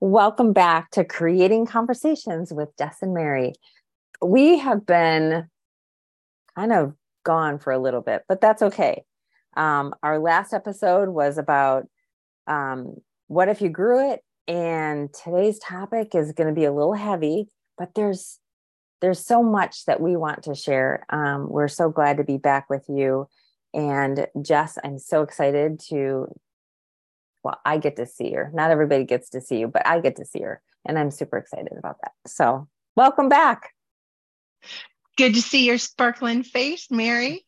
Welcome back to Creating Conversations with Jess and Mary. We have been kind of gone for a little bit, but that's okay. Um, our last episode was about um, what if you grew it, and today's topic is going to be a little heavy, but there's there's so much that we want to share. Um, we're so glad to be back with you, and Jess, I'm so excited to well, I get to see her. Not everybody gets to see you, but I get to see her. And I'm super excited about that. So, welcome back. Good to see your sparkling face, Mary.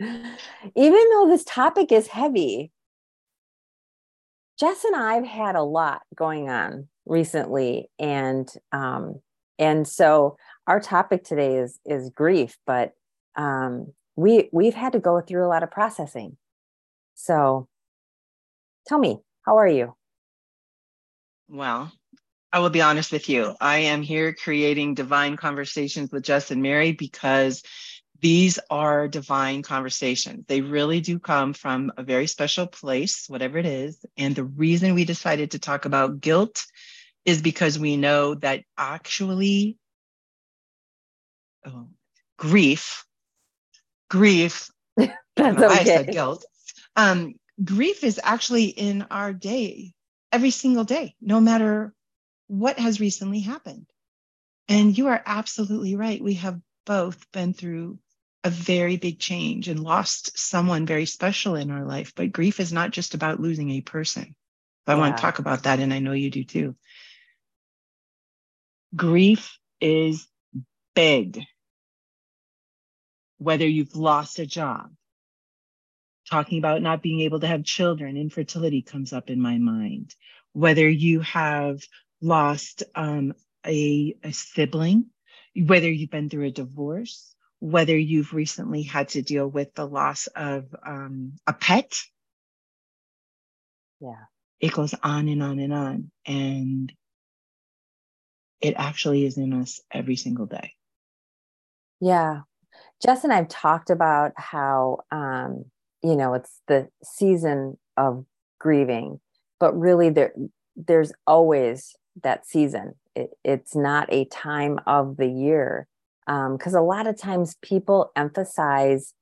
Even though this topic is heavy, Jess and I've had a lot going on recently, and um, and so our topic today is is grief, but um, we we've had to go through a lot of processing. So, tell me, how are you? Well, I will be honest with you. I am here creating divine conversations with Jess and Mary because these are divine conversations. They really do come from a very special place, whatever it is. And the reason we decided to talk about guilt is because we know that actually oh, grief, grief, That's okay. I said guilt. Um, grief is actually in our day every single day, no matter what has recently happened. And you are absolutely right. We have both been through a very big change and lost someone very special in our life. But grief is not just about losing a person. I yeah. want to talk about that, and I know you do too. Grief is big. Whether you've lost a job, talking about not being able to have children, infertility comes up in my mind. Whether you have lost um, a, a sibling, whether you've been through a divorce, whether you've recently had to deal with the loss of um, a pet. Yeah. It goes on and on and on. And it actually is in us every single day. Yeah. Jess and I've talked about how um, you know it's the season of grieving but really there there's always that season. It, it's not a time of the year because um, a lot of times people emphasize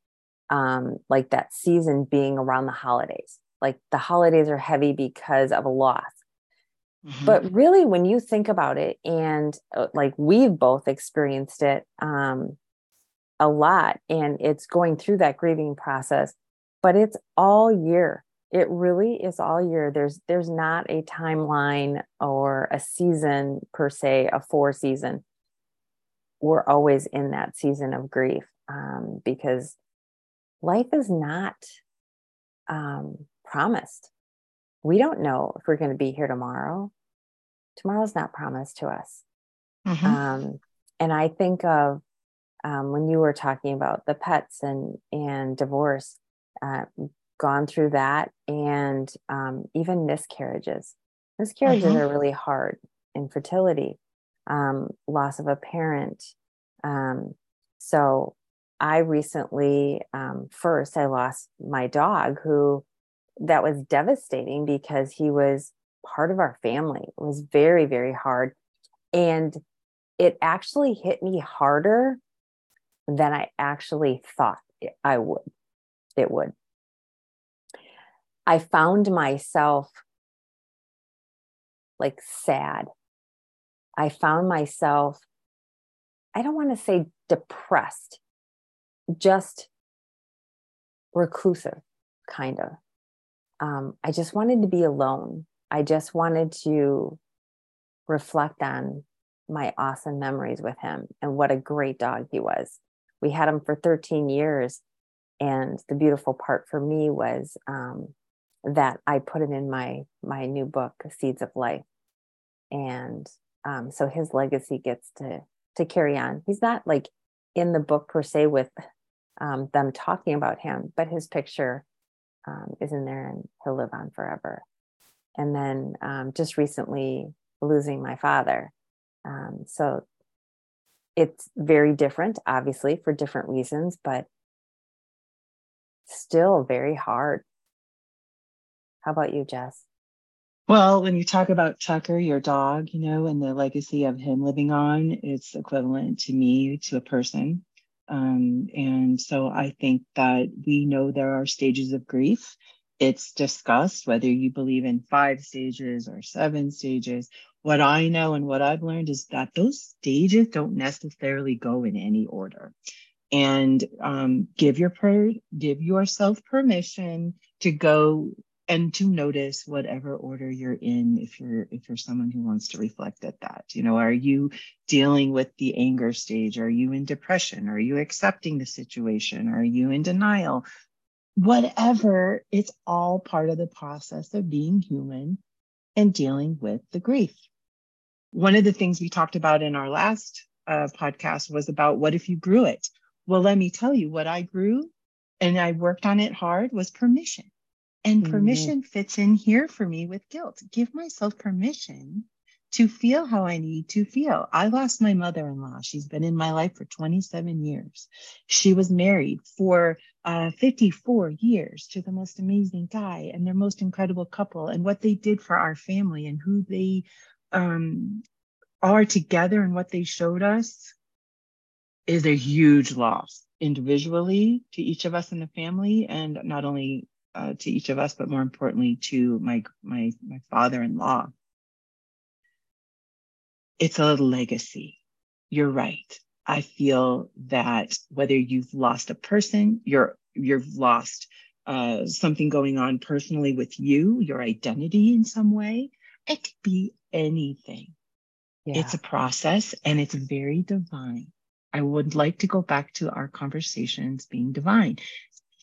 um, like that season being around the holidays. Like the holidays are heavy because of a loss. Mm-hmm. but really when you think about it and uh, like we've both experienced it um, a lot and it's going through that grieving process but it's all year. It really is all year. There's there's not a timeline or a season per se a four season. We're always in that season of grief um, because life is not um, promised. We don't know if we're going to be here tomorrow. Tomorrow's not promised to us. Mm-hmm. um, and i think of um, when you were talking about the pets and and divorce uh, gone through that and um, even miscarriages. Miscarriages mm-hmm. are really hard, infertility, um, loss of a parent. Um, so I recently, um, first, I lost my dog who that was devastating because he was part of our family. It was very, very hard. And it actually hit me harder than I actually thought I would it would. I found myself like sad. I found myself, I don't want to say depressed, just reclusive, kind of. Um, I just wanted to be alone. I just wanted to reflect on my awesome memories with him and what a great dog he was. We had him for 13 years and the beautiful part for me was um, that I put it in my my new book, Seeds of Life, and um, so his legacy gets to to carry on. He's not like in the book per se with um, them talking about him, but his picture um, is in there, and he'll live on forever. And then um, just recently losing my father, um, so it's very different, obviously for different reasons, but still very hard. How about you, Jess? Well, when you talk about Tucker, your dog, you know, and the legacy of him living on, it's equivalent to me to a person. Um, and so I think that we know there are stages of grief. It's discussed whether you believe in five stages or seven stages. What I know and what I've learned is that those stages don't necessarily go in any order. And um, give your per- give yourself permission to go and to notice whatever order you're in if you're if you're someone who wants to reflect at that. You know are you dealing with the anger stage? Are you in depression? Are you accepting the situation? Are you in denial? Whatever it's all part of the process of being human and dealing with the grief. One of the things we talked about in our last uh, podcast was about what if you grew it well let me tell you what i grew and i worked on it hard was permission and mm-hmm. permission mm-hmm. fits in here for me with guilt. Give myself permission to feel how I need to feel. I lost my mother in law. She's been in my life for 27 years. She was married for uh, 54 years to the most amazing guy and their most incredible couple, and what they did for our family and who they um, are together and what they showed us is a huge loss individually to each of us in the family and not only uh, to each of us, but more importantly to my my my father-in-law. It's a legacy. You're right. I feel that whether you've lost a person, you're you've lost uh, something going on personally with you, your identity in some way. It could be anything. Yeah. It's a process and it's very divine. I would like to go back to our conversations being divine.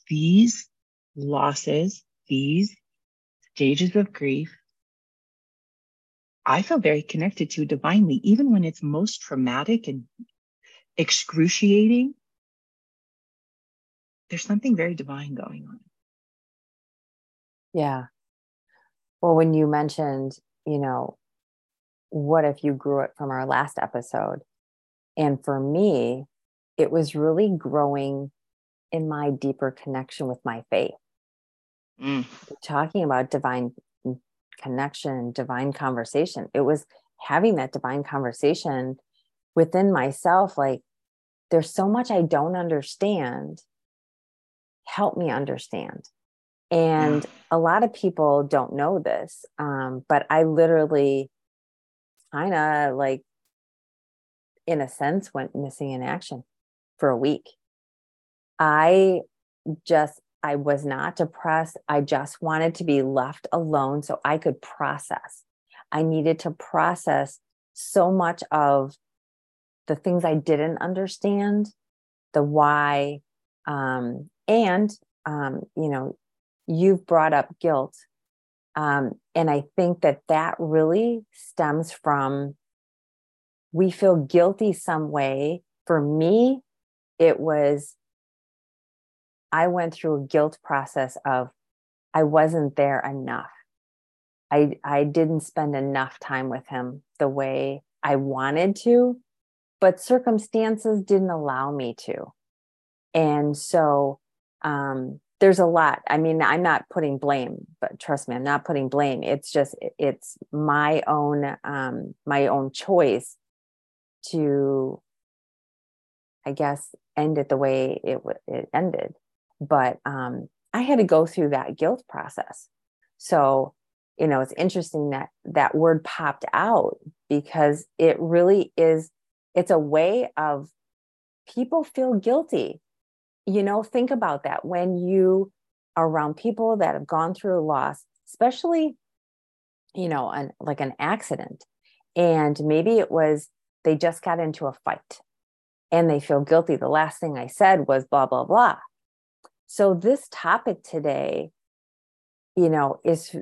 These losses, these stages of grief, I feel very connected to divinely, even when it's most traumatic and excruciating. There's something very divine going on. Yeah. Well, when you mentioned, you know, what if you grew it from our last episode? And for me, it was really growing in my deeper connection with my faith. Mm. Talking about divine connection, divine conversation. It was having that divine conversation within myself like, there's so much I don't understand. Help me understand. And a lot of people don't know this, um, but I literally kind of like, in a sense, went missing in action for a week. I just I was not depressed. I just wanted to be left alone so I could process. I needed to process so much of the things I didn't understand, the why, um, and um, you know, you've brought up guilt, um, and I think that that really stems from we feel guilty some way. For me, it was I went through a guilt process of I wasn't there enough. I I didn't spend enough time with him the way I wanted to, but circumstances didn't allow me to. And so um, there's a lot. I mean, I'm not putting blame, but trust me, I'm not putting blame. It's just it's my own um, my own choice to, I guess, end it the way it it ended but um, I had to go through that guilt process. So, you know, it's interesting that that word popped out because it really is, it's a way of people feel guilty. You know, think about that when you are around people that have gone through a loss, especially, you know, an, like an accident. And maybe it was they just got into a fight and they feel guilty. The last thing I said was blah, blah, blah. So, this topic today, you know, is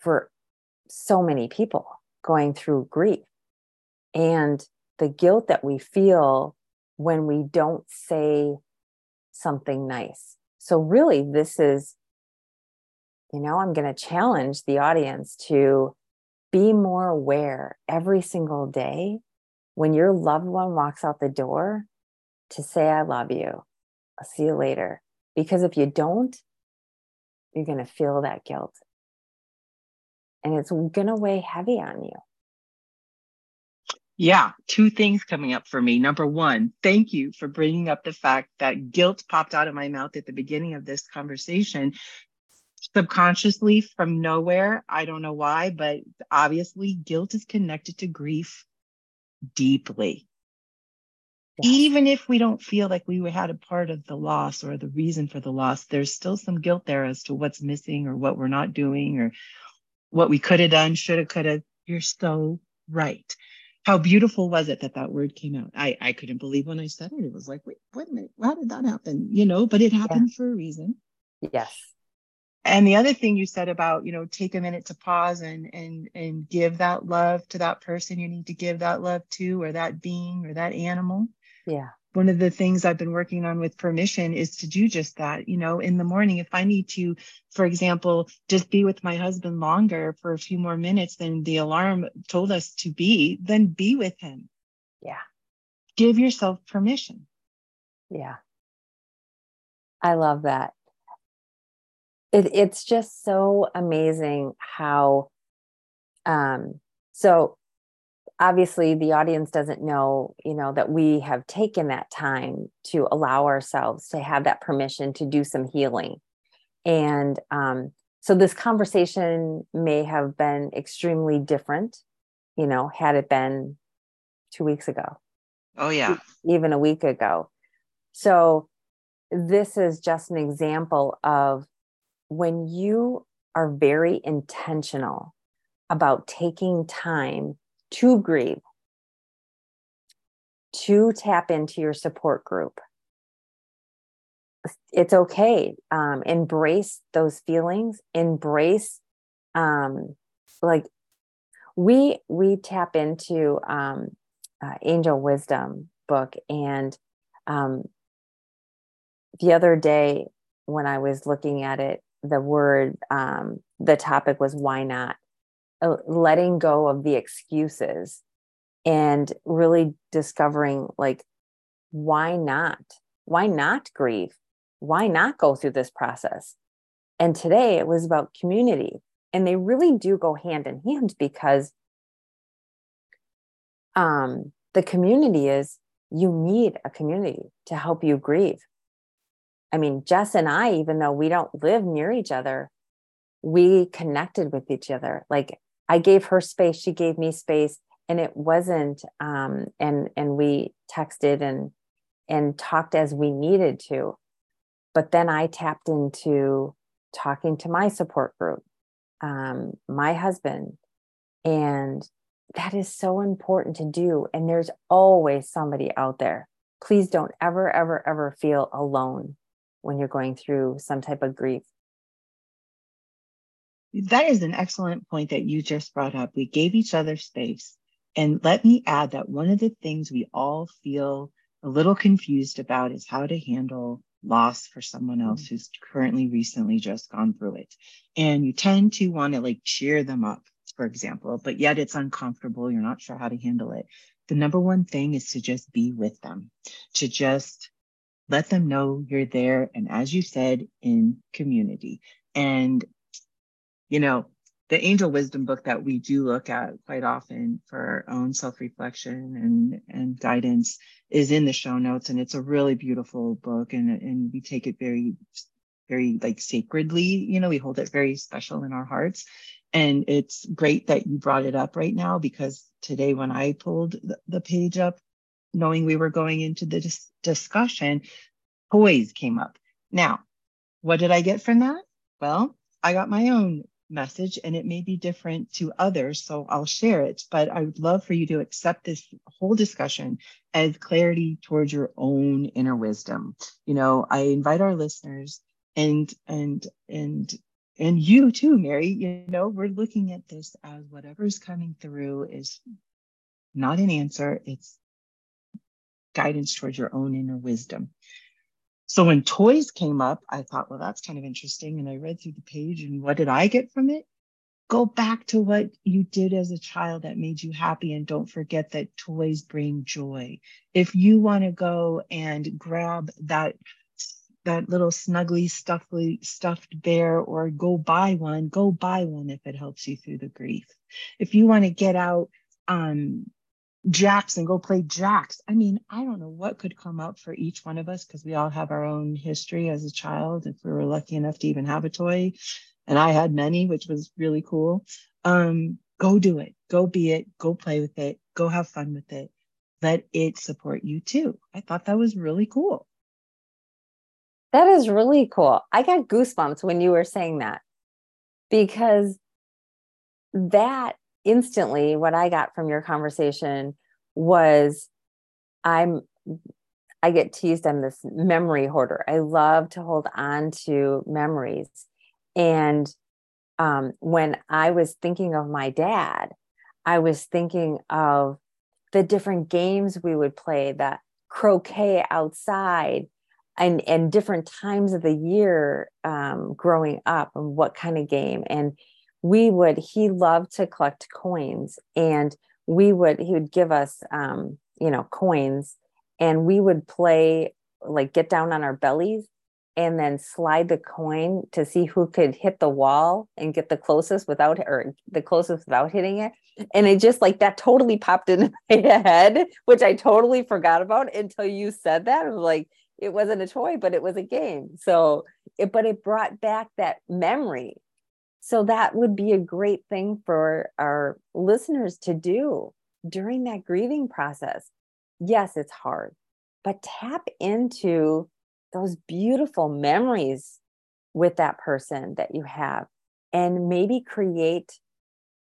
for so many people going through grief and the guilt that we feel when we don't say something nice. So, really, this is, you know, I'm going to challenge the audience to be more aware every single day when your loved one walks out the door to say, I love you. I'll see you later. Because if you don't, you're going to feel that guilt. and it's going to weigh heavy on you. Yeah, two things coming up for me. Number one, thank you for bringing up the fact that guilt popped out of my mouth at the beginning of this conversation. Subconsciously from nowhere, I don't know why, but obviously guilt is connected to grief deeply. Yes. Even if we don't feel like we had a part of the loss or the reason for the loss, there's still some guilt there as to what's missing or what we're not doing or what we could have done, should have, could have. You're so right how beautiful was it that that word came out? I, I couldn't believe when I said it. It was like, wait, wait a minute, how did that happen? You know, but it happened yeah. for a reason. Yes. And the other thing you said about, you know, take a minute to pause and and and give that love to that person you need to give that love to, or that being, or that animal. Yeah one of the things I've been working on with permission is to do just that. You know, in the morning, if I need to, for example, just be with my husband longer for a few more minutes than the alarm told us to be, then be with him. Yeah. Give yourself permission. Yeah. I love that. It, it's just so amazing how, um, so obviously the audience doesn't know you know that we have taken that time to allow ourselves to have that permission to do some healing. And um, so this conversation may have been extremely different you know had it been two weeks ago. Oh yeah. Even a week ago. So this is just an example of when you are very intentional about taking time to grieve, to tap into your support group. It's okay. Um, embrace those feelings. Embrace, um, like we we tap into um, uh, Angel Wisdom book, and um, the other day when I was looking at it, the word um, the topic was why not? Uh, letting go of the excuses and really discovering like why not? Why not grieve? Why not go through this process? And today it was about community and they really do go hand in hand because um the community is you need a community to help you grieve i mean jess and i even though we don't live near each other we connected with each other like I gave her space, she gave me space, and it wasn't. Um, and and we texted and and talked as we needed to, but then I tapped into talking to my support group, um, my husband, and that is so important to do. And there's always somebody out there. Please don't ever, ever, ever feel alone when you're going through some type of grief that is an excellent point that you just brought up. We gave each other space. And let me add that one of the things we all feel a little confused about is how to handle loss for someone else mm-hmm. who's currently recently just gone through it. And you tend to want to like cheer them up, for example, but yet it's uncomfortable. You're not sure how to handle it. The number one thing is to just be with them, to just let them know you're there. And as you said, in community. And you know, the angel wisdom book that we do look at quite often for our own self-reflection and and guidance is in the show notes and it's a really beautiful book and and we take it very very like sacredly you know we hold it very special in our hearts and it's great that you brought it up right now because today when i pulled the, the page up knowing we were going into the dis- discussion toys came up now what did i get from that well i got my own message and it may be different to others. So I'll share it, but I would love for you to accept this whole discussion as clarity towards your own inner wisdom. You know, I invite our listeners and, and, and, and you too, Mary, you know, we're looking at this as whatever's coming through is not an answer. It's guidance towards your own inner wisdom. So when toys came up, I thought, well, that's kind of interesting. And I read through the page and what did I get from it? Go back to what you did as a child that made you happy and don't forget that toys bring joy. If you want to go and grab that that little snuggly stuffly stuffed bear or go buy one go buy one if it helps you through the grief if you want to get out um jacks and go play jacks i mean i don't know what could come up for each one of us because we all have our own history as a child if we were lucky enough to even have a toy. And i had many which was really cool. Um go do it. Go be it. Go play with it. Go have fun with it. Let it support you too. I thought that was really cool. That is really cool. I got goosebumps when you were saying that because that instantly, what I got from your conversation was I'm, I get teased. I'm this memory hoarder. I love to hold on to memories. And um, when I was thinking of my dad, I was thinking of the different games we would play, the croquet outside, and and different times of the year um, growing up and what kind of game and we would he loved to collect coins and we would he would give us um, you know coins and we would play like get down on our bellies and then slide the coin to see who could hit the wall and get the closest without or the closest without hitting it. And it just like that totally popped in my head which i totally forgot about until you said that. I was like it wasn't a toy but it was a game. So it but it brought back that memory so that would be a great thing for our listeners to do during that grieving process yes it's hard but tap into those beautiful memories with that person that you have and maybe create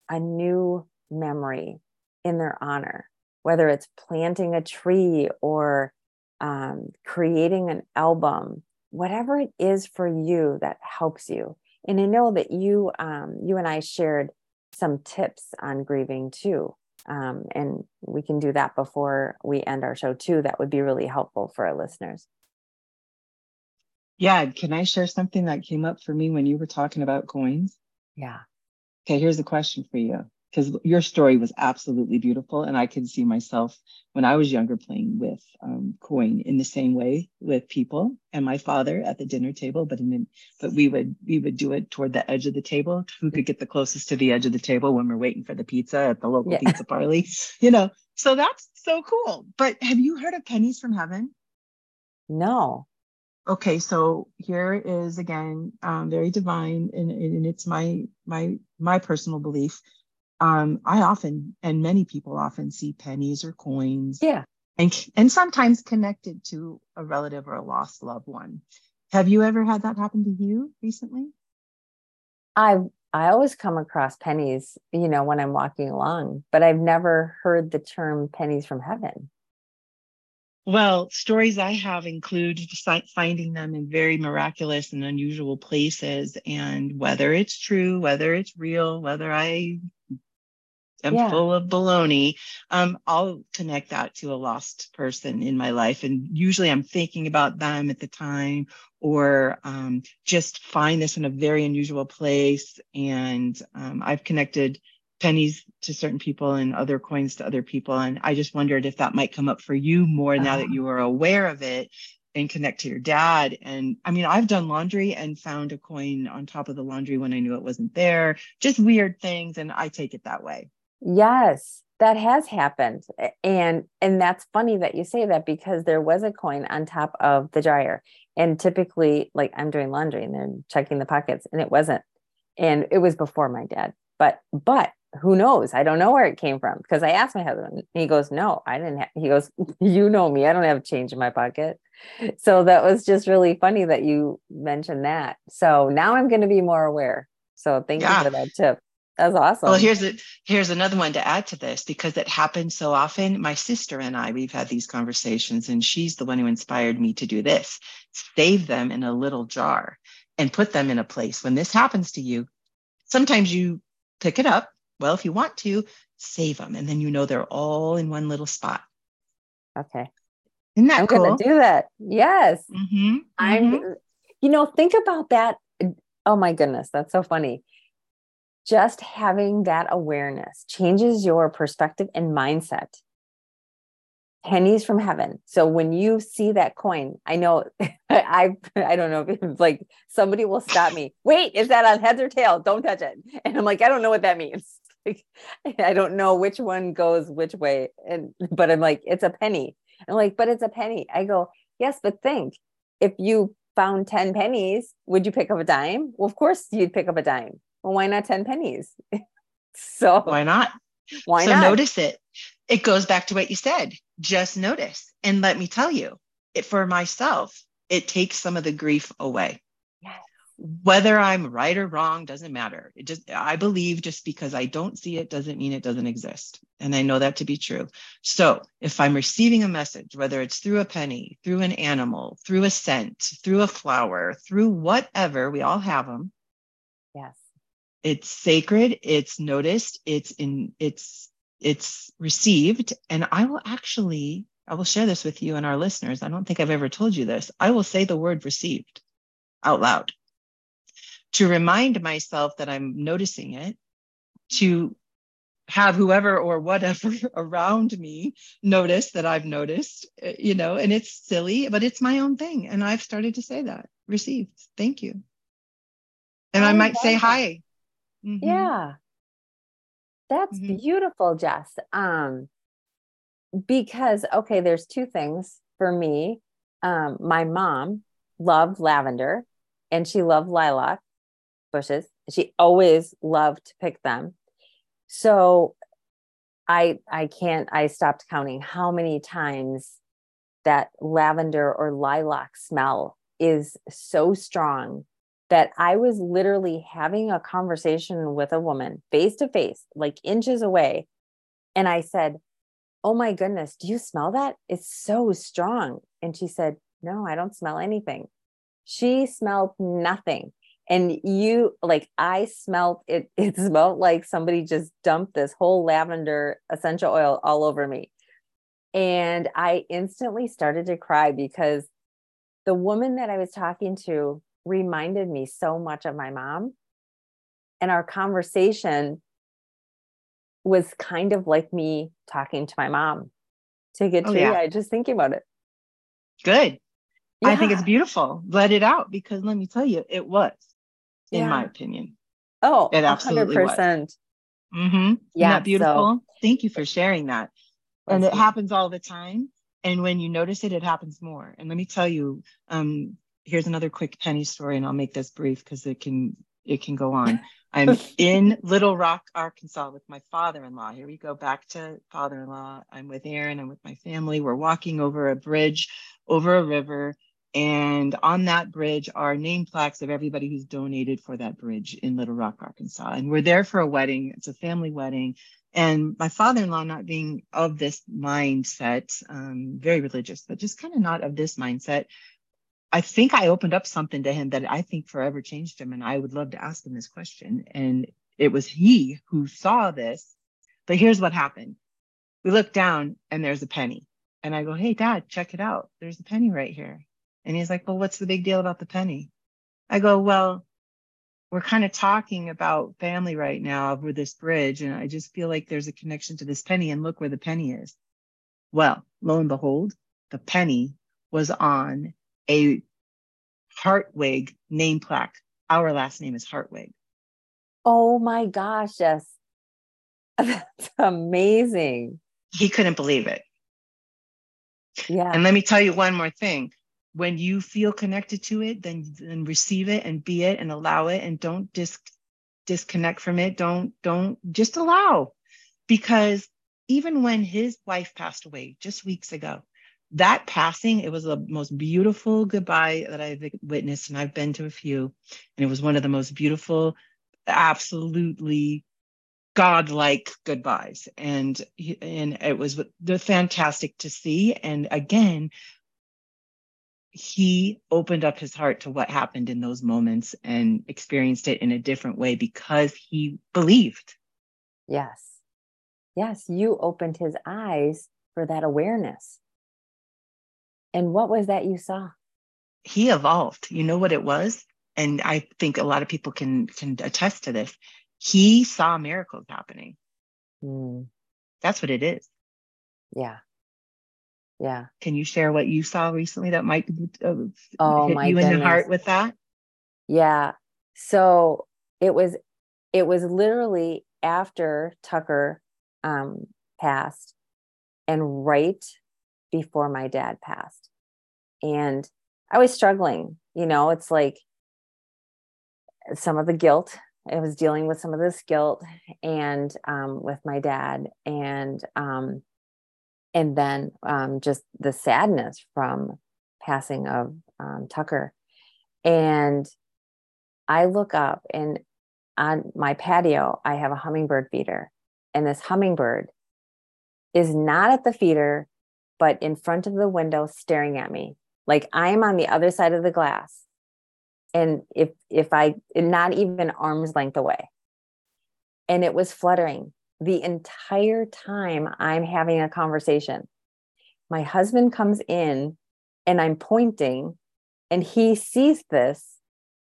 a new memory in their honor whether it's planting a tree or um, creating an album, whatever it is for you that helps you. And I know that you, um, you and I shared some tips on grieving too. Um, and we can do that before we end our show too. That would be really helpful for our listeners. Yeah. Can I share something that came up for me when you were talking about coins? Yeah. Okay. Here's a question for you because your story was absolutely beautiful and i can see myself when i was younger playing with um, coin in the same way with people and my father at the dinner table but in but we would we would do it toward the edge of the table. Who could get the closest to the edge of the table when we're waiting for the pizza at the local yeah. pizza parley you know? So that's so cool. But have you heard of pennies from heaven? No. Okay so here is again um, very divine and, and it's my my my personal belief um, I often and many people often see pennies or coins. Yeah. And and sometimes connected to a relative or a lost loved one. Have you ever had that happen to you recently? I I always come across pennies, you know, when I'm walking along, but I've never heard the term pennies from heaven. Well, stories I have include finding them in very miraculous and unusual places. And whether it's true, whether it's real, whether I am yeah. full of baloney, um, I'll connect that to a lost person in my life. And usually I'm thinking about them at the time or um, just find this in a very unusual place. And um, I've connected pennies to certain people and other coins to other people. And I just wondered if that might come up for you more now that uh-huh. you are aware of it and connect to your dad. And I mean, I've done laundry and found a coin on top of the laundry when I knew it wasn't there, just weird things. And I take it that way. Yes, that has happened. And and that's funny that you say that because there was a coin on top of the dryer. And typically like I'm doing laundry and then checking the pockets and it wasn't. And it was before my dad. But but who knows? I don't know where it came from because I asked my husband. he goes, "No, I didn't have." He goes, "You know me. I don't have change in my pocket." So that was just really funny that you mentioned that. So now I'm going to be more aware. So thank yeah. you for that tip. That's awesome. Well, here's a, here's another one to add to this because it happens so often. My sister and I, we've had these conversations, and she's the one who inspired me to do this. Save them in a little jar and put them in a place. When this happens to you, sometimes you pick it up. Well, if you want to, save them, and then you know they're all in one little spot. Okay. Isn't that I'm cool? gonna do that. Yes. Mm-hmm. I'm. Mm-hmm. You know, think about that. Oh my goodness, that's so funny just having that awareness changes your perspective and mindset. pennies from heaven. So when you see that coin, I know I I don't know if like somebody will stop me. Wait, is that on heads or tail? Don't touch it. And I'm like, I don't know what that means. Like, I don't know which one goes which way. And but I'm like, it's a penny. I'm like, but it's a penny. I go, yes, but think if you found 10 pennies, would you pick up a dime? Well, of course you'd pick up a dime. Well, why not 10 pennies? so why not? Why so not? notice it. It goes back to what you said. Just notice. And let me tell you, it for myself, it takes some of the grief away. Yes. Whether I'm right or wrong doesn't matter. It just I believe just because I don't see it doesn't mean it doesn't exist. And I know that to be true. So if I'm receiving a message, whether it's through a penny, through an animal, through a scent, through a flower, through whatever, we all have them. Yes. It's sacred, it's noticed, it's in it's it's received. And i will actually i will share this with you and our listeners. I don't think i've ever told you this. I will say the word received out loud to remind myself that i'm noticing it to have whoever or whatever around me notice that i've noticed uh, you know and it's silly but it's my own thing. And i've started to say that received. Thank you. And i, I might say that. hi mm-hmm. yeah that's mm-hmm. beautiful, Jess. Um, because okay, there's two things for me. Um, my mom loved lavender and she loved lilac bushes. She always loved to pick them. So I I can't I stopped counting how many times that lavender or lilac smell is so strong that I was literally having a conversation with a woman face to face, like inches away. And I said, Oh my goodness, do you smell that? It's so strong. And she said, No, I don't smell anything. She smelled nothing. And you, like, I smelled it, it smelled like somebody just dumped this whole lavender essential oil all over me. And I instantly started to cry because the woman that I was talking to reminded me so much of my mom. And our conversation was kind of like me talking to my mom. To get oh, to yeah. just thinking about it. Good. Yeah. I think it's beautiful. Let it out because let me tell you, it was, in yeah. my opinion. Oh, it absolutely 100%. was. Mm-hmm. Yeah. Isn't that beautiful? So, Thank you for sharing that. And it happens all the time. And when you notice it, it happens more. And let me tell you, um, here's another quick penny story, and I'll make this brief because it can it can go on. I'm in Little Rock, Arkansas with my father-in-law. Here we go back to father-in-law. I'm with Aaron. I'm with my family. We're walking over a bridge, over a river, and on that bridge are name plaques of everybody who's donated for that bridge in Little Rock, Arkansas. And we're there for a wedding. It's a family wedding. And my father-in-law, not being of this mindset, um, very religious, but just kind of not of this mindset, I think I opened up something to him that I think forever changed him. And I would love to ask him this question. And it was he who saw this. But here's what happened we look down and there's a penny. And I go, Hey, dad, check it out. There's a penny right here. And he's like, Well, what's the big deal about the penny? I go, Well, we're kind of talking about family right now over this bridge. And I just feel like there's a connection to this penny. And look where the penny is. Well, lo and behold, the penny was on a Hartwig name plaque. Our last name is Hartwig. Oh my gosh, yes. That's amazing. He couldn't believe it. Yeah. And let me tell you one more thing. When you feel connected to it, then, then receive it and be it and allow it and don't dis- disconnect from it. Don't, don't just allow. Because even when his wife passed away just weeks ago, that passing, it was the most beautiful goodbye that I've witnessed, and I've been to a few, and it was one of the most beautiful, absolutely godlike goodbyes, and and it was fantastic to see. And again, he opened up his heart to what happened in those moments and experienced it in a different way because he believed. Yes, yes, you opened his eyes for that awareness and what was that you saw? He evolved. You know what it was? And I think a lot of people can can attest to this. He saw miracles happening. Mm. That's what it is. Yeah. Yeah. Can you share what you saw recently that might uh, oh, hit you goodness. in the heart with that? Yeah. So it was it was literally after Tucker um, passed and right before my dad passed. And I was struggling, you know, it's like some of the guilt. I was dealing with some of this guilt and um, with my dad and um, and then um, just the sadness from passing of um, Tucker. And I look up and on my patio, I have a hummingbird feeder. And this hummingbird is not at the feeder, but in front of the window staring at me. Like I'm on the other side of the glass. And if if I not even arm's length away. And it was fluttering the entire time I'm having a conversation. My husband comes in and I'm pointing and he sees this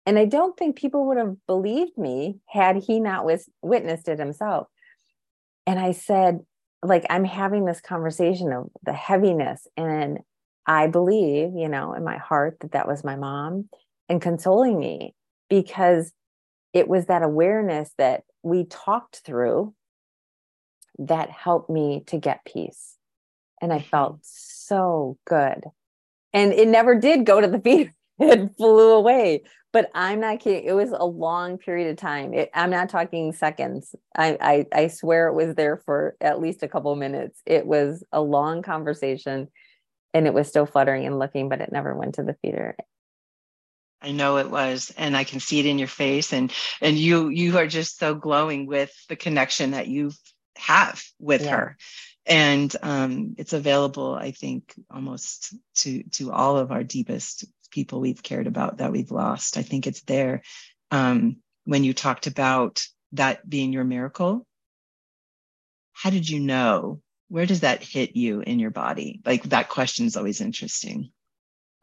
and I don't think people would have believed me had he not was, witnessed it himself. And I said, like, I'm having this conversation of the heaviness. And I believe, you know, in my heart that that was my mom and consoling me because it was that awareness that we talked through that helped me to get peace. And I mm-hmm. felt so good. And it never did go to the feet. It flew away but I'm not kidding. It was a long period of time. It, I'm not talking seconds. I, I, I swear it was there for at least a couple minutes. It was a long conversation, and it was still fluttering and looking, but it never went to the feeder. I know it was, and I can see it in your face, and and you you are just so glowing with the connection that you have with yeah. her and um, it's available i think almost to to all of our deepest people we've cared about that we've lost. I think it's there. Um, when you talked about that being your miracle, how did you know? Where does that hit you in your body? Like that question is always interesting.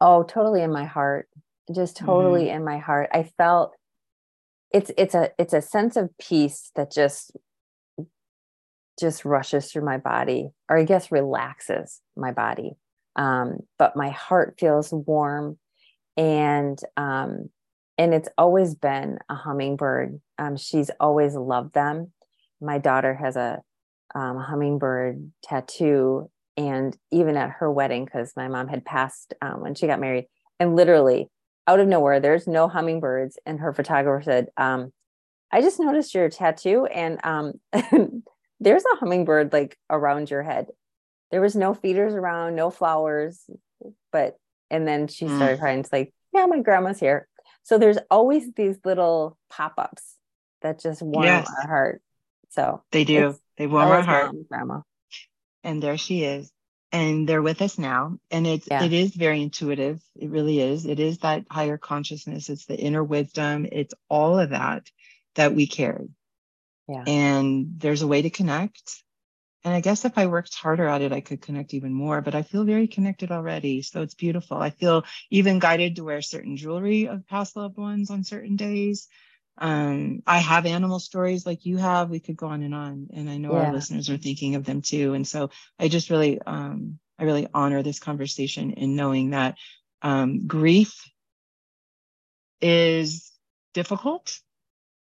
Oh, totally in my heart. Just totally mm-hmm. in my heart. I felt it's it's a it's a sense of peace that just just rushes through my body or i guess relaxes my body um, but my heart feels warm and um, and it's always been a hummingbird. Um, she's always loved them. My daughter has a um, hummingbird tattoo, and even at her wedding, because my mom had passed um, when she got married, and literally out of nowhere, there's no hummingbirds, and her photographer said, um, "I just noticed your tattoo, and um, there's a hummingbird like around your head. There was no feeders around, no flowers, but and then she mm. started crying. It's like, yeah, my grandma's here. So there's always these little pop ups that just warm yes. our heart. So they do. They warm our heart. Grandma. And there she is. And they're with us now. And it's yeah. it is very intuitive. It really is. It is that higher consciousness. It's the inner wisdom. It's all of that that we carry. Yeah. And there's a way to connect and I guess if I worked harder at it, I could connect even more, but I feel very connected already. So it's beautiful. I feel even guided to wear certain jewelry of past loved ones on certain days. Um, I have animal stories like you have. We could go on and on. And I know yeah. our listeners are thinking of them too. And so I just really, um, I really honor this conversation in knowing that um, grief is difficult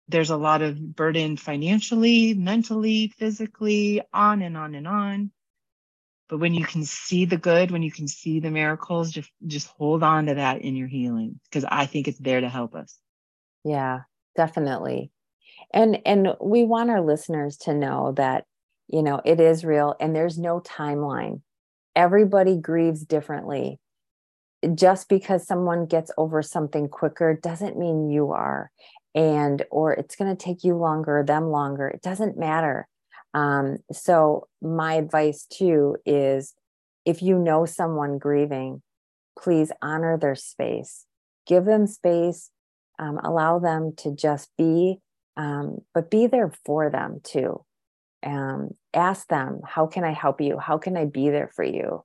there's a lot of burden financially, mentally, physically, on and on and on. But when you can see the good, when you can see the miracles, just just hold on to that in your healing because I think it's there to help us. Yeah, definitely. And and we want our listeners to know that you know it is real and there's no timeline. Everybody grieves differently. Just because someone gets over something quicker doesn't mean you are and or it's going to take you longer them longer it doesn't matter. Um, so my advice too is if you know someone grieving please honor their space. Give them space um, allow them to just be um, but be there for them too. Um, ask them how can i help you? How can i be there for you?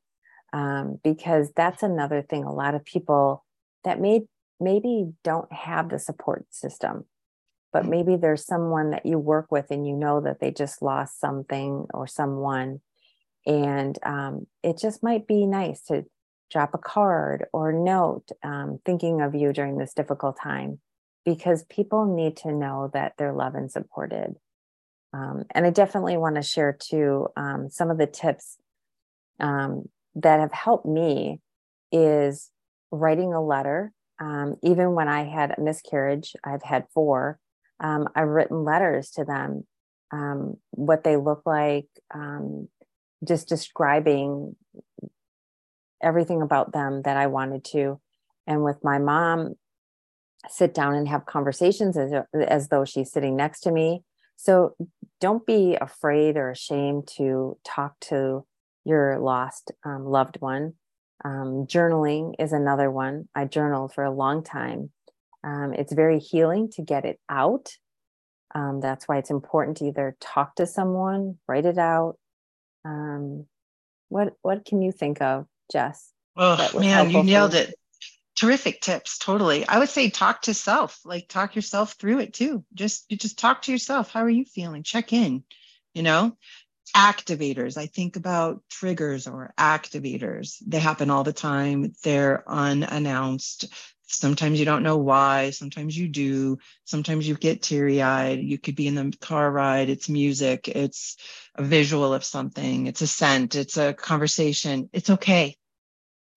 Um, because that's another thing a lot of people that may maybe don't have the support system but mm. maybe there's someone that you work with and you know that they just lost something or someone And um, it just might be nice to drop a card or note um, thinking of you during this difficult time because people need to know that they're loved and supported. Um, and I definitely want to share too um, some of the tips um, that have helped me is writing a letter. Um, even when I had a miscarriage, I've had four. Um, I've written letters to them, um, what they look like, just describing everything about them that I wanted to. And with my mom, sit down and have conversations as, as though she's sitting next to me. So don't be afraid or ashamed to talk to your lost um, loved one. Um, journaling is another one. I journaled for a long time. Um, it's very healing to get it out. Um, that's why it's important to either talk to someone, write it out. Um, what what can you think of, Jess? Oh man, you nailed it terrific tips totally i would say talk to self like talk yourself through it too just you just talk to yourself how are you feeling check in you know activators. I think about triggers or activators. They happen all the time. They're unannounced. Sometimes you don't know why. Sometimes you do. Sometimes you get teary-eyed. You could be in the car ride. It's music. It's a visual of something. It's a scent. It's a conversation. It's okay.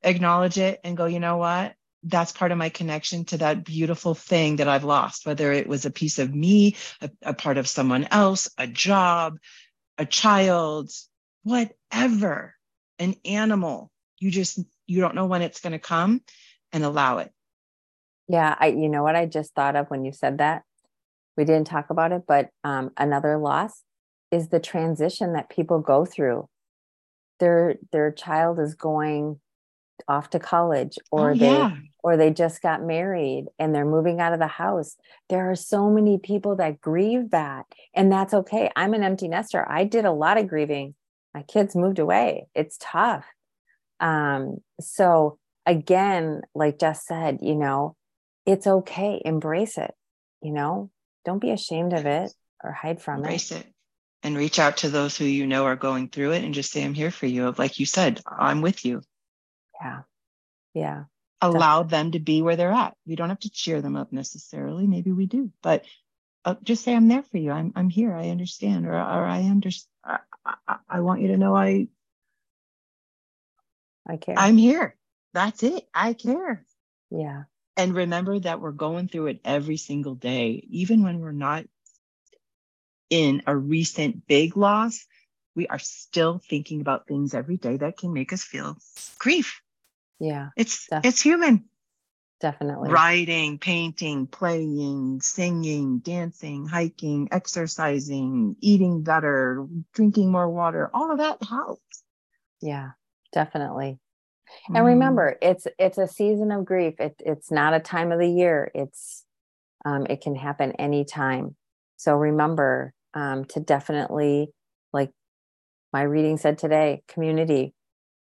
Acknowledge it and go you know what? That's part of my connection to that beautiful thing that I've lost, whether it was a piece of me, a, a part of someone else, a job, a child, whatever, an animal. You just, you don't know when it's going to come and allow it. Yeah. I, you know what I just thought of when you said that? We didn't talk about it, but um, another loss is the transition that people go through. Their, their child is going off to college or oh, they yeah. Or they just got married and they're moving out of the house there are so many people that grieve that and that's okay. I'm an empty nester. I did a lot of grieving. My kids moved away. It's tough. Um so again like jess said you know it's okay. Embrace it you know? Don't be ashamed of it or hide from embrace it. Embrace it and reach out to those who you know are going through it and just say i'm here for you. Like you said i'm with you. Yeah. Yeah. Allow definitely. them to be where they're at. We don't have to cheer them up necessarily. Maybe we do, but uh, just say, I'm there for you. I'm, I'm here. I understand. Or, or I understand. I, I, I want you to know I, I care. I'm here. That's it. I care. Yeah. And remember that we're going through it every single day, even when we're not in a recent big loss, we are still thinking about things every day that can make us feel grief. Yeah. It's def- it's human. Definitely. Writing, painting, playing, singing, dancing, hiking, exercising, eating better, drinking more water, all of that helps. Yeah, definitely. Mm. And remember, it's it's a season of grief. It, it's not a time of the year. It's um, it can happen anytime. So remember um, to definitely, like my reading said today, community,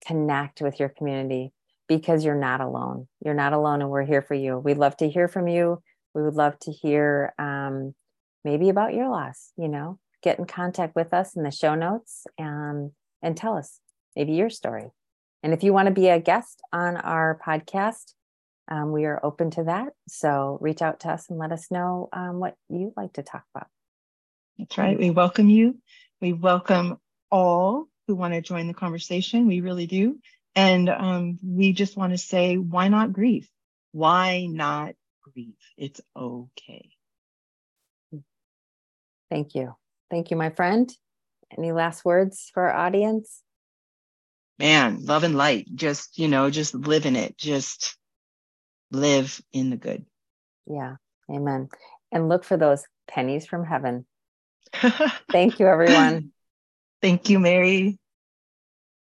connect with your community because you're not alone. You're not alone, and we're here for you. We'd love to hear from you. We would love to hear um, maybe about your loss. You know, get in contact with us in the show notes and and tell us maybe your story. And if you want to be a guest on our podcast, um, we are open to that. So reach out to us and let us know um, what you'd like to talk about. That's right. We welcome you. We welcome all who want to join the conversation. We really do. And um, we just want to say, why not grieve? Why not grieve? It's okay. Thank you. Thank you, my friend. Any last words for our audience? Man, love and light. Just, you know, just live in it. Just live in the good. Yeah. Amen. And look for those pennies from heaven. Thank you, everyone. Thank you, Mary.